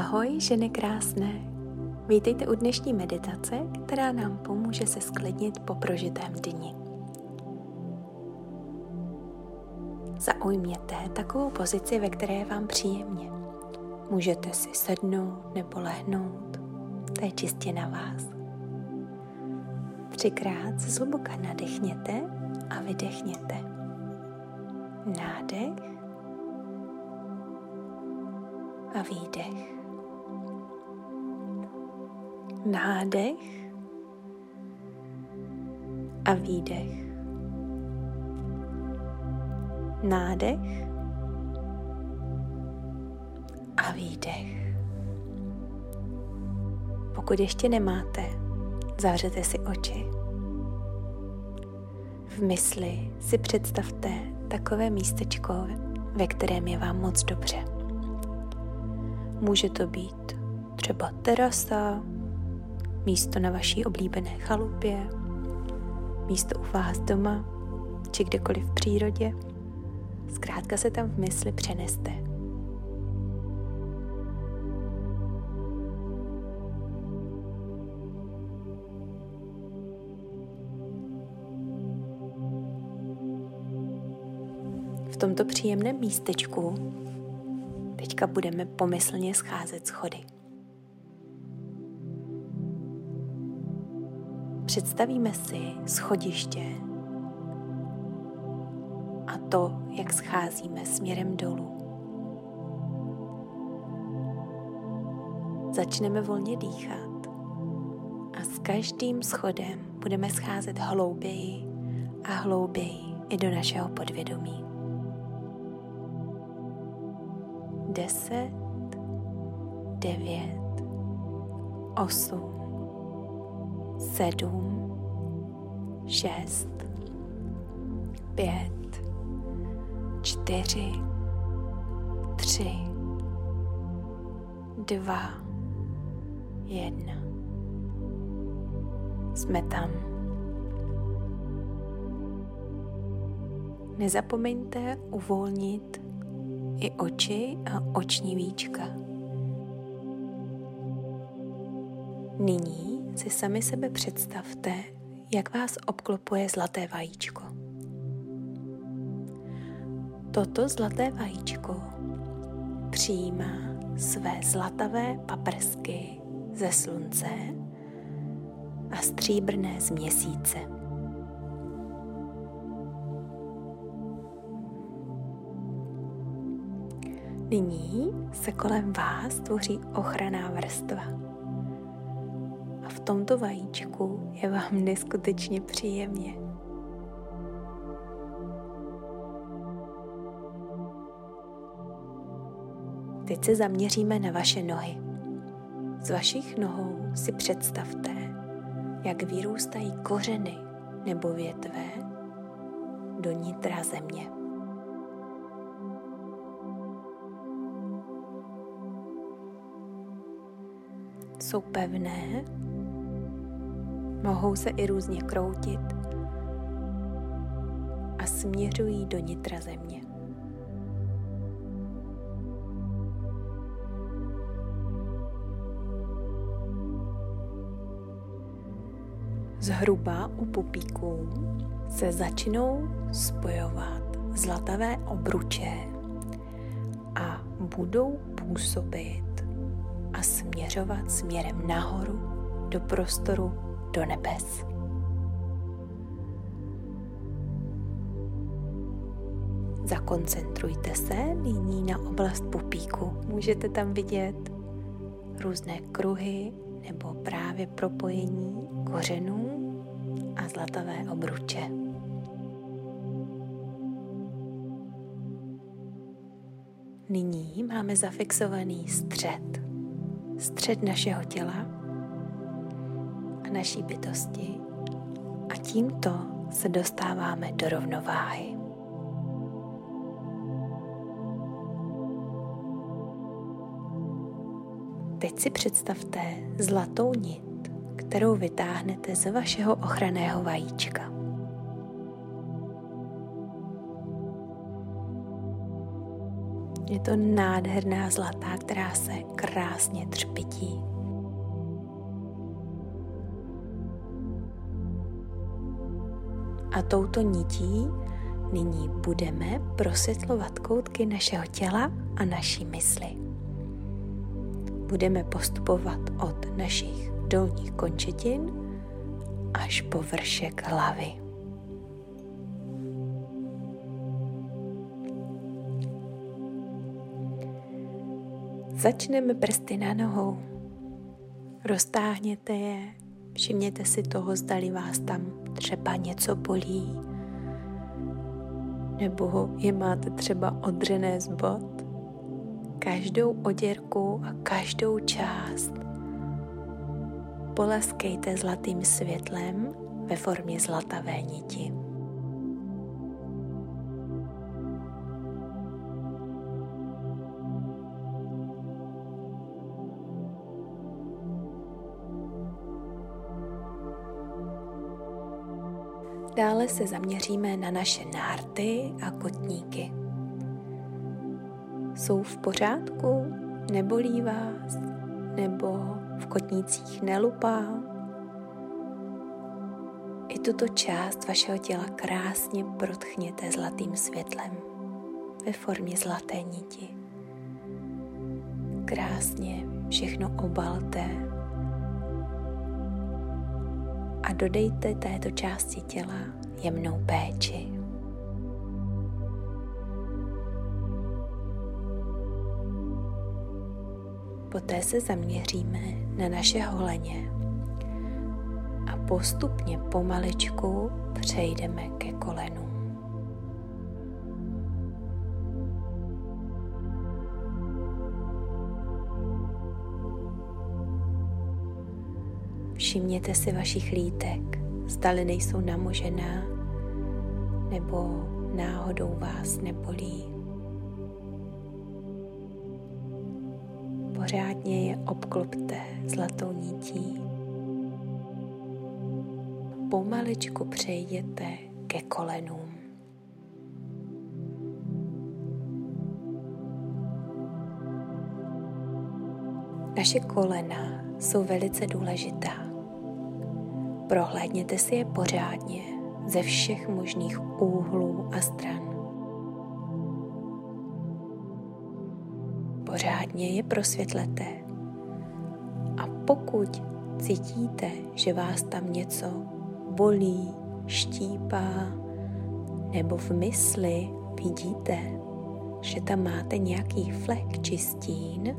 Ahoj, ženy krásné. Vítejte u dnešní meditace, která nám pomůže se sklidnit po prožitém dni. Zaujměte takovou pozici, ve které je vám příjemně. Můžete si sednout nebo lehnout, to je čistě na vás. Třikrát se zhluboka nadechněte a vydechněte. Nádech a výdech. Nádech a výdech. Nádech a výdech. Pokud ještě nemáte, zavřete si oči. V mysli si představte takové místečko, ve kterém je vám moc dobře. Může to být třeba terasa, místo na vaší oblíbené chalupě, místo u vás doma či kdekoliv v přírodě. Zkrátka se tam v mysli přeneste. V tomto příjemném místečku teďka budeme pomyslně scházet schody. Představíme si schodiště a to, jak scházíme směrem dolů. Začneme volně dýchat a s každým schodem budeme scházet hlouběji a hlouběji i do našeho podvědomí. Deset, devět, osm, sedm, šest, pět, čtyři, tři, dva, jedna. Jsme tam. Nezapomeňte uvolnit i oči a oční víčka. Nyní si sami sebe představte, jak vás obklopuje zlaté vajíčko. Toto zlaté vajíčko přijímá své zlatavé paprsky ze slunce a stříbrné z měsíce. Nyní se kolem vás tvoří ochranná vrstva tomto vajíčku je vám neskutečně příjemně. Teď se zaměříme na vaše nohy. Z vašich nohou si představte, jak vyrůstají kořeny nebo větve do nitra země. Jsou pevné Mohou se i různě kroutit a směřují do nitra země. Zhruba u pupíků se začnou spojovat zlatavé obruče a budou působit a směřovat směrem nahoru do prostoru do nebes. Zakoncentrujte se nyní na oblast pupíku. Můžete tam vidět různé kruhy nebo právě propojení kořenů a zlatavé obruče. Nyní máme zafixovaný střed, střed našeho těla naší bytosti a tímto se dostáváme do rovnováhy. Teď si představte zlatou nit, kterou vytáhnete z vašeho ochranného vajíčka. Je to nádherná zlatá, která se krásně třpití. Touto nití nyní budeme prosvětlovat koutky našeho těla a naší mysli. Budeme postupovat od našich dolních končetin až po vršek hlavy. Začneme prsty na nohou. Roztáhněte je, všimněte si toho, zdali vás tam třeba něco bolí, nebo je máte třeba odřené z bod. Každou oděrku a každou část poleskejte zlatým světlem ve formě zlatavé niti. Dále se zaměříme na naše nárty a kotníky. Jsou v pořádku? Nebolí vás? Nebo v kotnících nelupá? I tuto část vašeho těla krásně protchněte zlatým světlem ve formě zlaté niti. Krásně všechno obalte a dodejte této části těla jemnou péči. Poté se zaměříme na naše holeně a postupně pomaličku přejdeme ke kolenům. Všimněte si vašich lítek, zdali nejsou namožená nebo náhodou vás nebolí. Pořádně je obklopte zlatou nití. Pomaličku přejděte ke kolenům. Naše kolena jsou velice důležitá. Prohlédněte si je pořádně ze všech možných úhlů a stran. Pořádně je prosvětlete. A pokud cítíte, že vás tam něco bolí, štípá, nebo v mysli vidíte, že tam máte nějaký flek či stín,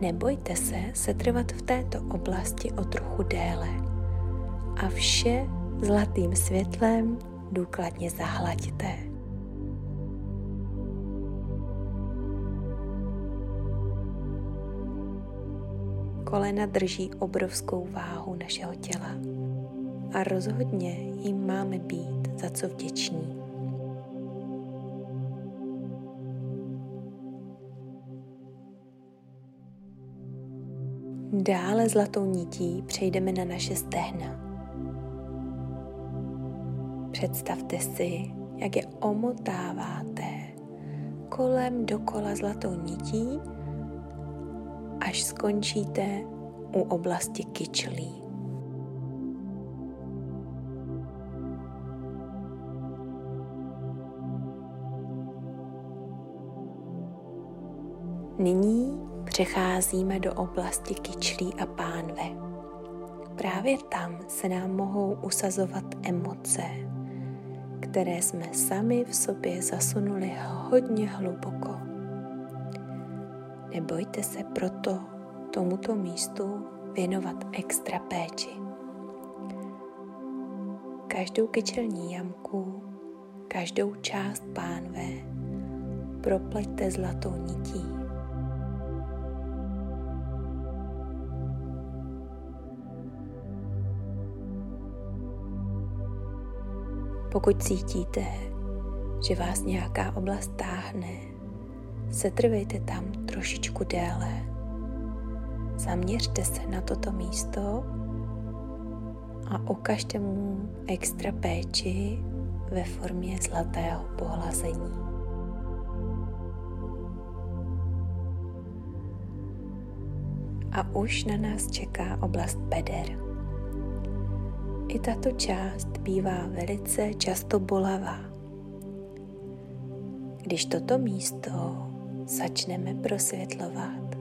nebojte se setrvat v této oblasti o trochu déle a vše zlatým světlem důkladně zahlaďte. Kolena drží obrovskou váhu našeho těla a rozhodně jim máme být za co vděční. Dále zlatou nití přejdeme na naše stehna. Představte si, jak je omotáváte kolem dokola zlatou nití, až skončíte u oblasti kyčlí. Nyní přecházíme do oblasti kyčlí a pánve. Právě tam se nám mohou usazovat emoce, které jsme sami v sobě zasunuli hodně hluboko. Nebojte se proto tomuto místu věnovat extra péči. Každou kyčelní jamku, každou část pánve propleťte zlatou nití. Pokud cítíte, že vás nějaká oblast táhne, setrvejte tam trošičku déle. Zaměřte se na toto místo a ukažte mu extra péči ve formě zlatého pohlazení. A už na nás čeká oblast beder. I tato část bývá velice často bolavá. Když toto místo začneme prosvětlovat,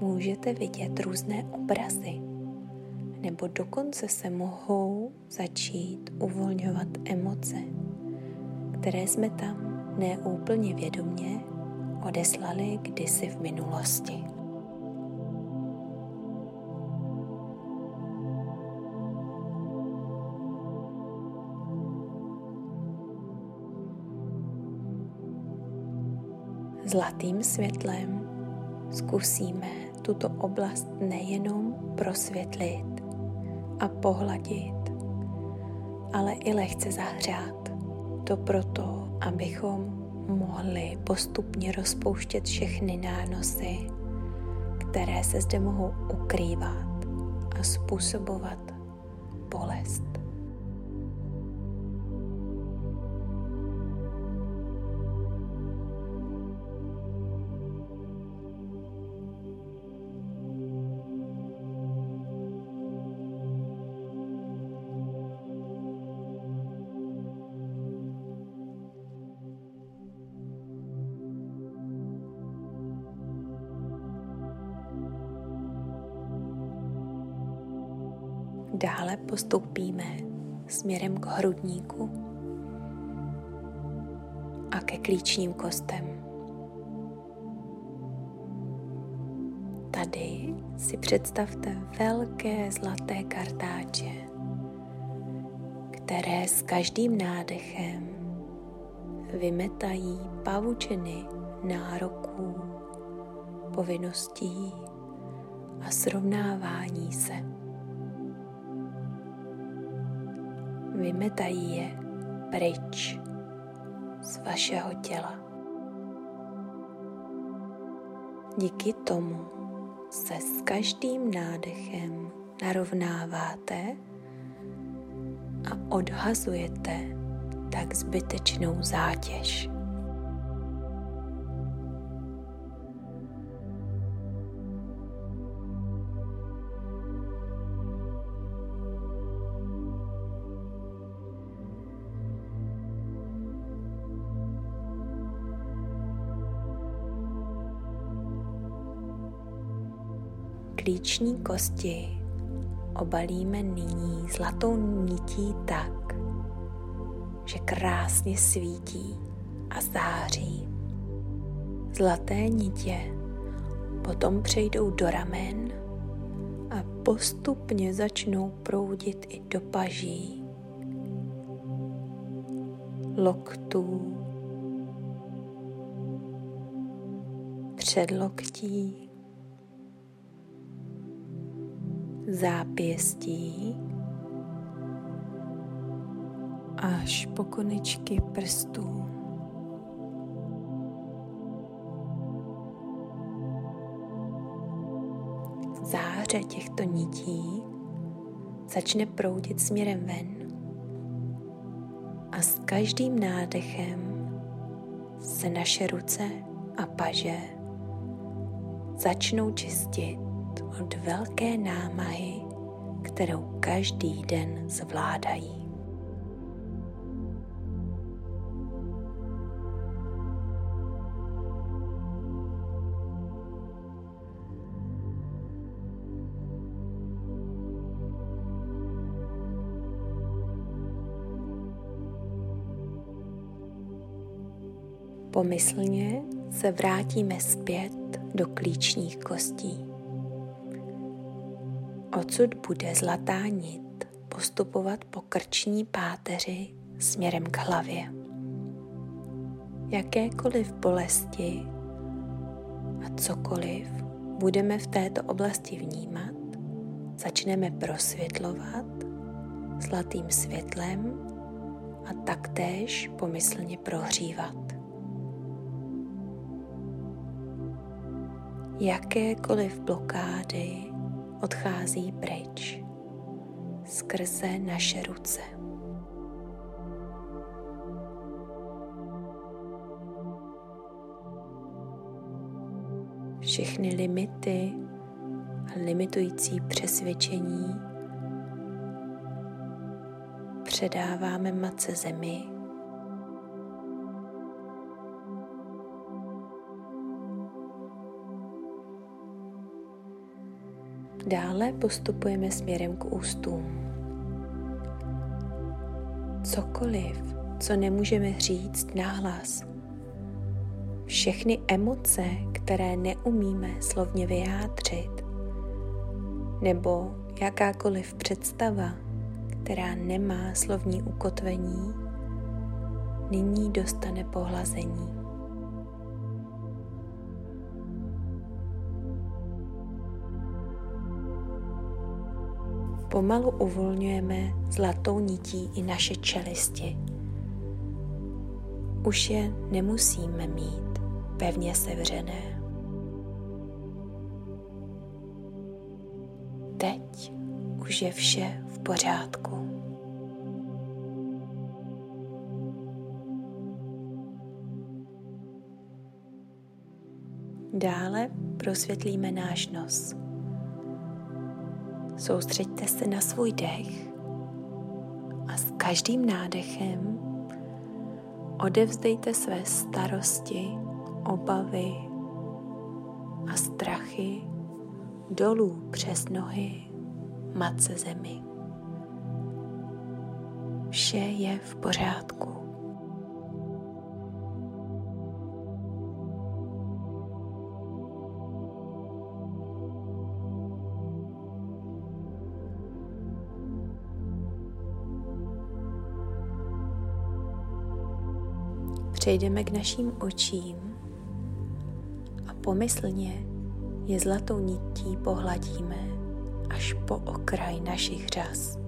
můžete vidět různé obrazy, nebo dokonce se mohou začít uvolňovat emoce, které jsme tam neúplně vědomě odeslali kdysi v minulosti. Zlatým světlem zkusíme tuto oblast nejenom prosvětlit a pohladit, ale i lehce zahřát. To proto, abychom mohli postupně rozpouštět všechny nánosy, které se zde mohou ukrývat a způsobovat bolest. Dále postoupíme směrem k hrudníku a ke klíčním kostem. Tady si představte velké zlaté kartáče, které s každým nádechem vymetají pavučiny nároků, povinností a srovnávání se. Vymetají je pryč z vašeho těla. Díky tomu se s každým nádechem narovnáváte a odhazujete tak zbytečnou zátěž. Klíční kosti obalíme nyní zlatou nití tak, že krásně svítí a září. Zlaté nitě potom přejdou do ramen a postupně začnou proudit i do paží, loktů, předloktí, zápěstí až po konečky prstů. Záře těchto nití začne proudit směrem ven a s každým nádechem se naše ruce a paže začnou čistit od velké námahy, kterou každý den zvládají. Pomyslně se vrátíme zpět do klíčních kostí odsud bude zlatá nit postupovat po krční páteři směrem k hlavě. Jakékoliv bolesti a cokoliv budeme v této oblasti vnímat, začneme prosvětlovat zlatým světlem a taktéž pomyslně prohřívat. Jakékoliv blokády odchází pryč skrze naše ruce. Všechny limity a limitující přesvědčení předáváme matce zemi. Dále postupujeme směrem k ústům. Cokoliv, co nemůžeme říct náhlas, všechny emoce, které neumíme slovně vyjádřit, nebo jakákoliv představa, která nemá slovní ukotvení, nyní dostane pohlazení. Pomalu uvolňujeme zlatou nití i naše čelisti. Už je nemusíme mít pevně sevřené. Teď už je vše v pořádku. Dále prosvětlíme náš nos. Soustřeďte se na svůj dech a s každým nádechem odevzdejte své starosti, obavy a strachy dolů přes nohy matce zemi. Vše je v pořádku. Přejdeme k našim očím a pomyslně je zlatou nití pohladíme až po okraj našich řas.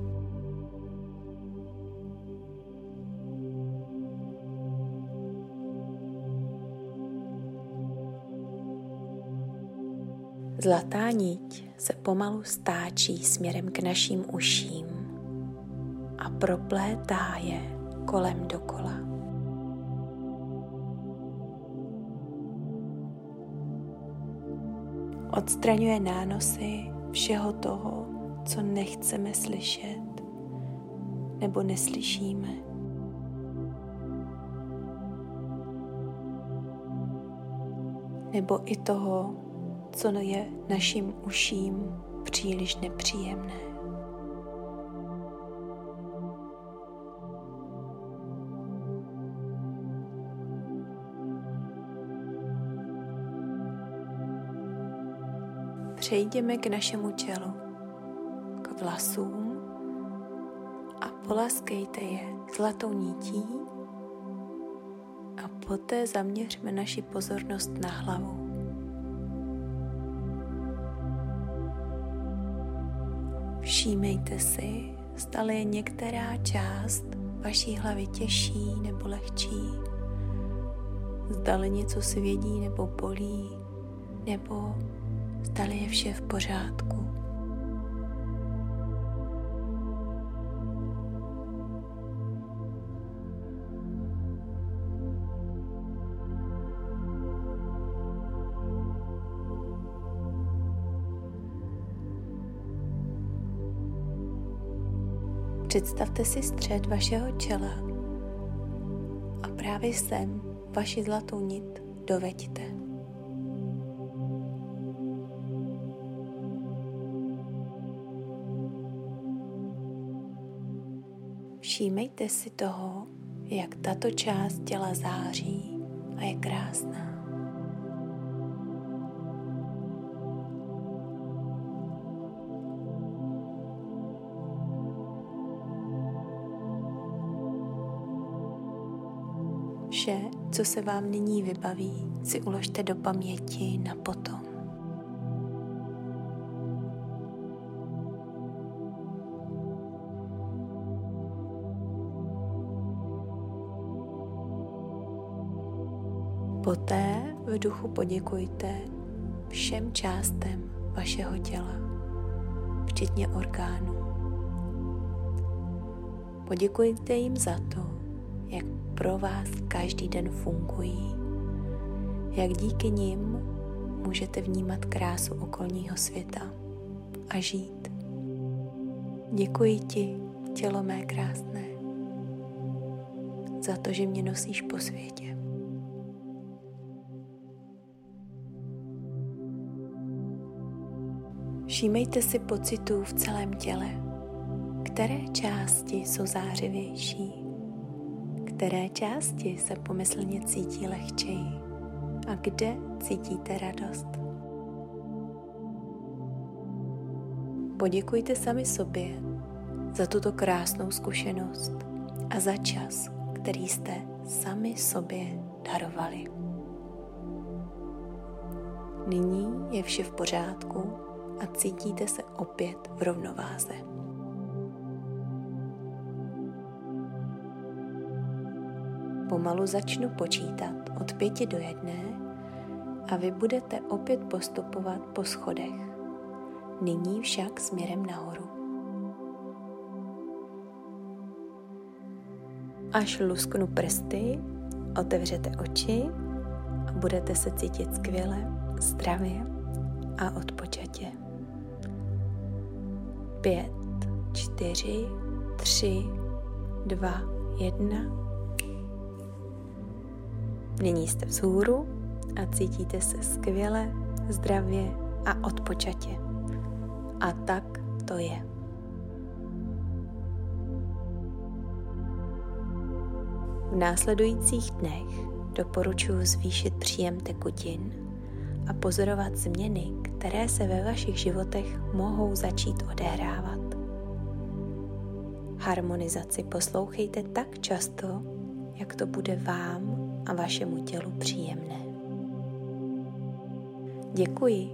Zlatá niť se pomalu stáčí směrem k našim uším a proplétá je kolem dokola. Odstraňuje nánosy všeho toho, co nechceme slyšet nebo neslyšíme. Nebo i toho, co je našim uším příliš nepříjemné. Přejdeme k našemu tělu, k vlasům a polaskejte je zlatou nítí a poté zaměřme naši pozornost na hlavu. Všímejte si, zda je některá část vaší hlavy těžší nebo lehčí, zdali něco svědí nebo bolí, nebo zdali je vše v pořádku. Představte si střed vašeho čela a právě sem vaši zlatou nit doveďte. Všímejte si toho, jak tato část těla září a je krásná. Vše, co se vám nyní vybaví, si uložte do paměti na potom. Poté v duchu poděkujte všem částem vašeho těla, včetně orgánů. Poděkujte jim za to, jak pro vás každý den fungují, jak díky nim můžete vnímat krásu okolního světa a žít. Děkuji ti, tělo mé krásné, za to, že mě nosíš po světě. Všímejte si pocitů v celém těle, které části jsou zářivější, které části se pomyslně cítí lehčeji a kde cítíte radost. Poděkujte sami sobě za tuto krásnou zkušenost a za čas, který jste sami sobě darovali. Nyní je vše v pořádku a cítíte se opět v rovnováze. Pomalu začnu počítat od pěti do jedné a vy budete opět postupovat po schodech. Nyní však směrem nahoru. Až lusknu prsty, otevřete oči a budete se cítit skvěle, zdravě a odpočatě. Pět, čtyři, tři, dva, jedna. Nyní jste vzhůru a cítíte se skvěle, zdravě a odpočatě. A tak to je. V následujících dnech doporučuji zvýšit příjem tekutin a pozorovat změny, které se ve vašich životech mohou začít odehrávat. Harmonizaci poslouchejte tak často, jak to bude vám a vašemu tělu příjemné. Děkuji,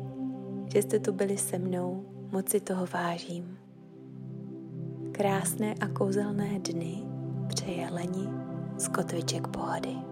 že jste tu byli se mnou, moc si toho vážím. Krásné a kouzelné dny přeje Leni z kotviček pohody.